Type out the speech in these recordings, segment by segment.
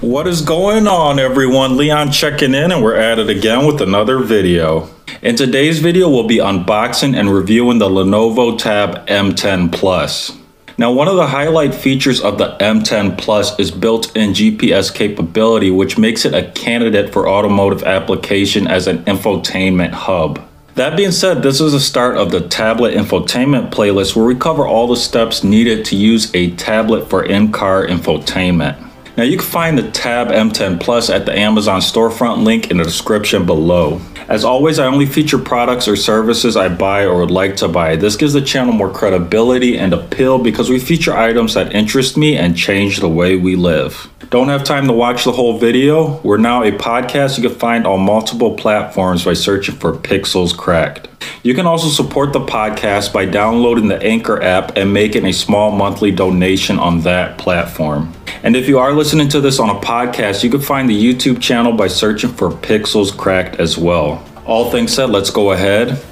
What is going on everyone? Leon checking in and we're at it again with another video. In today's video we'll be unboxing and reviewing the Lenovo Tab M10 Plus. Now one of the highlight features of the M10 Plus is built-in GPS capability which makes it a candidate for automotive application as an infotainment hub. That being said, this is the start of the tablet infotainment playlist where we cover all the steps needed to use a tablet for in-car infotainment. Now you can find the Tab M10 Plus at the Amazon storefront link in the description below. As always, I only feature products or services I buy or would like to buy. This gives the channel more credibility and appeal because we feature items that interest me and change the way we live. Don't have time to watch the whole video? We're now a podcast you can find on multiple platforms by searching for Pixels Cracked. You can also support the podcast by downloading the Anchor app and making a small monthly donation on that platform. And if you are listening to this on a podcast, you can find the YouTube channel by searching for Pixels Cracked as well. All things said, let's go ahead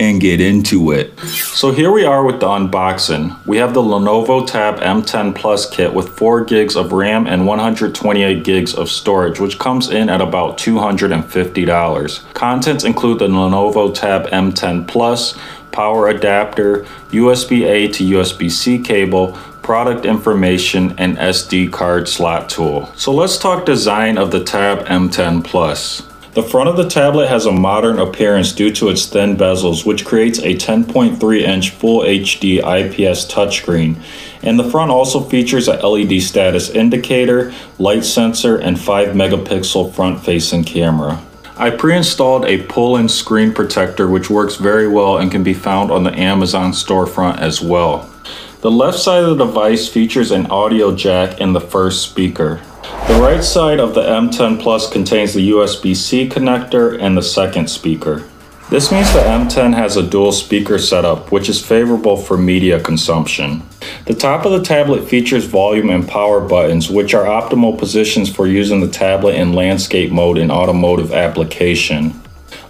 and get into it. So here we are with the unboxing. We have the Lenovo Tab M10 Plus kit with 4 gigs of RAM and 128 gigs of storage, which comes in at about $250. Contents include the Lenovo Tab M10 Plus, power adapter, USB-A to USB-C cable, product information, and SD card slot tool. So let's talk design of the Tab M10 Plus. The front of the tablet has a modern appearance due to its thin bezels, which creates a 10.3 inch Full HD IPS touchscreen. And the front also features a LED status indicator, light sensor, and 5 megapixel front facing camera. I pre-installed a pull-in screen protector which works very well and can be found on the Amazon storefront as well. The left side of the device features an audio jack and the first speaker. The right side of the M10 Plus contains the USB-C connector and the second speaker. This means the M10 has a dual speaker setup, which is favorable for media consumption. The top of the tablet features volume and power buttons, which are optimal positions for using the tablet in landscape mode in automotive application.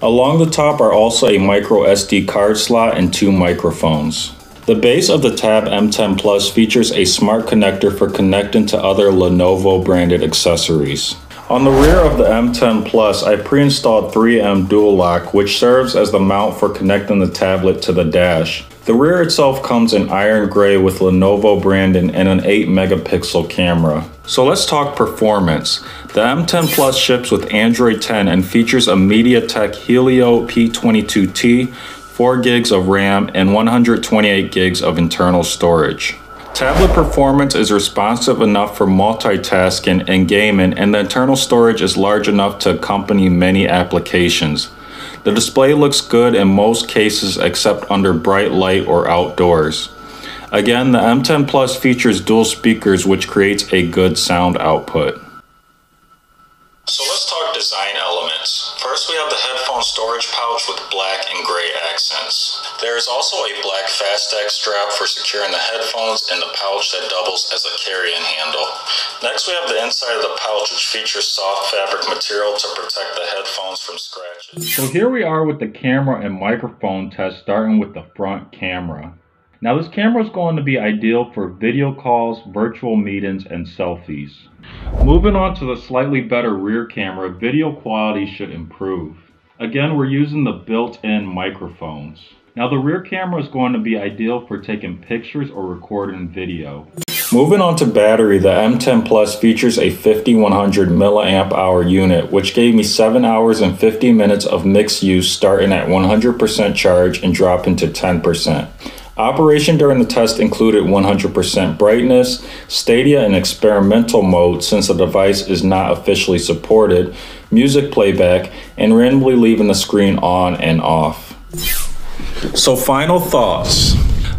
Along the top are also a micro SD card slot and two microphones. The base of the Tab M10 Plus features a smart connector for connecting to other Lenovo branded accessories. On the rear of the M10 Plus, I pre-installed 3M Dual Lock, which serves as the mount for connecting the tablet to the dash. The rear itself comes in iron gray with Lenovo branding and an 8 megapixel camera. So let's talk performance. The M10 Plus ships with Android 10 and features a MediaTek Helio P22T 4 gigs of RAM, and 128 gigs of internal storage. Tablet performance is responsive enough for multitasking and gaming, and the internal storage is large enough to accompany many applications. The display looks good in most cases except under bright light or outdoors. Again, the M10 Plus features dual speakers which creates a good sound output. Design elements. First we have the headphone storage pouch with black and gray accents. There is also a black Fastex strap for securing the headphones and the pouch that doubles as a carrying handle. Next we have the inside of the pouch which features soft fabric material to protect the headphones from scratches. So here we are with the camera and microphone test starting with the front camera. Now this camera is going to be ideal for video calls, virtual meetings, and selfies. Moving on to the slightly better rear camera, video quality should improve. Again, we're using the built-in microphones. Now the rear camera is going to be ideal for taking pictures or recording video. Moving on to battery, the M10 Plus features a 5100 milliamp hour unit, which gave me 7 hours and 50 minutes of mixed use starting at 100% charge and dropping to 10%. Operation during the test included 100% brightness, Stadia in experimental mode since the device is not officially supported, music playback, and randomly leaving the screen on and off. So final thoughts.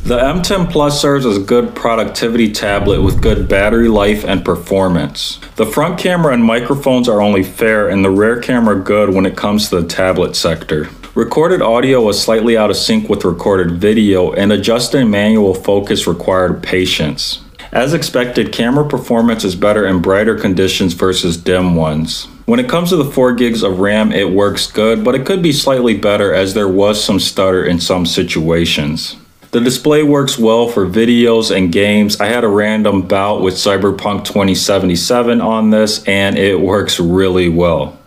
The M10 Plus serves as a good productivity tablet with good battery life and performance. The front camera and microphones are only fair and the rear camera good when it comes to the tablet sector. Recorded audio was slightly out of sync with recorded video, and adjusting manual focus required patience. As expected, camera performance is better in brighter conditions versus dim ones. When it comes to the 4 gigs of RAM, it works good, but it could be slightly better as there was some stutter in some situations. The display works well for videos and games. I had a random bout with Cyberpunk 2077 on this and it works really well.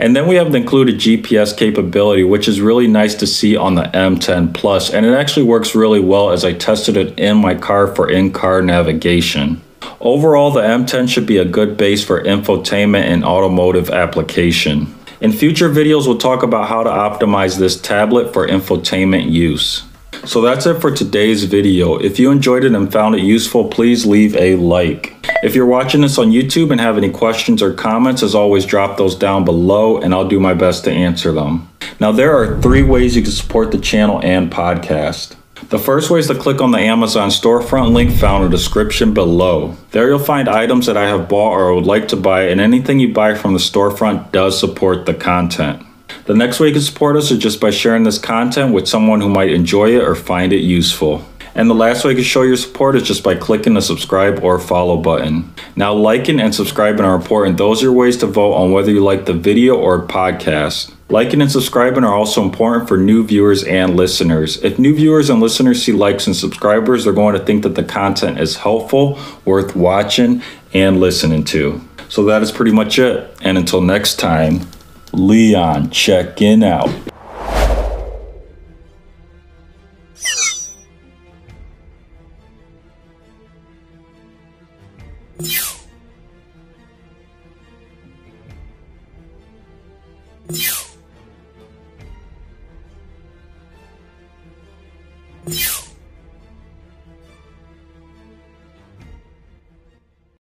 And then we have the included GPS capability, which is really nice to see on the M10 Plus, and it actually works really well as I tested it in my car for in-car navigation. Overall, the M10 should be a good base for infotainment and automotive application. In future videos, we'll talk about how to optimize this tablet for infotainment use. So that's it for today's video. If you enjoyed it and found it useful, please leave a like. If you're watching this on YouTube and have any questions or comments, as always, drop those down below and I'll do my best to answer them. Now, there are three ways you can support the channel and podcast. The first way is to click on the Amazon storefront link found in the description below. There you'll find items that I have bought or would like to buy, and anything you buy from the storefront does support the content. The next way you can support us is just by sharing this content with someone who might enjoy it or find it useful. And the last way you can show your support is just by clicking the subscribe or follow button. Now, liking and subscribing are important. Those are ways to vote on whether you like the video or podcast. Liking and subscribing are also important for new viewers and listeners. If new viewers and listeners see likes and subscribers, they're going to think that the content is helpful, worth watching, and listening to. So that is pretty much it. And until next time, Leon checking out. You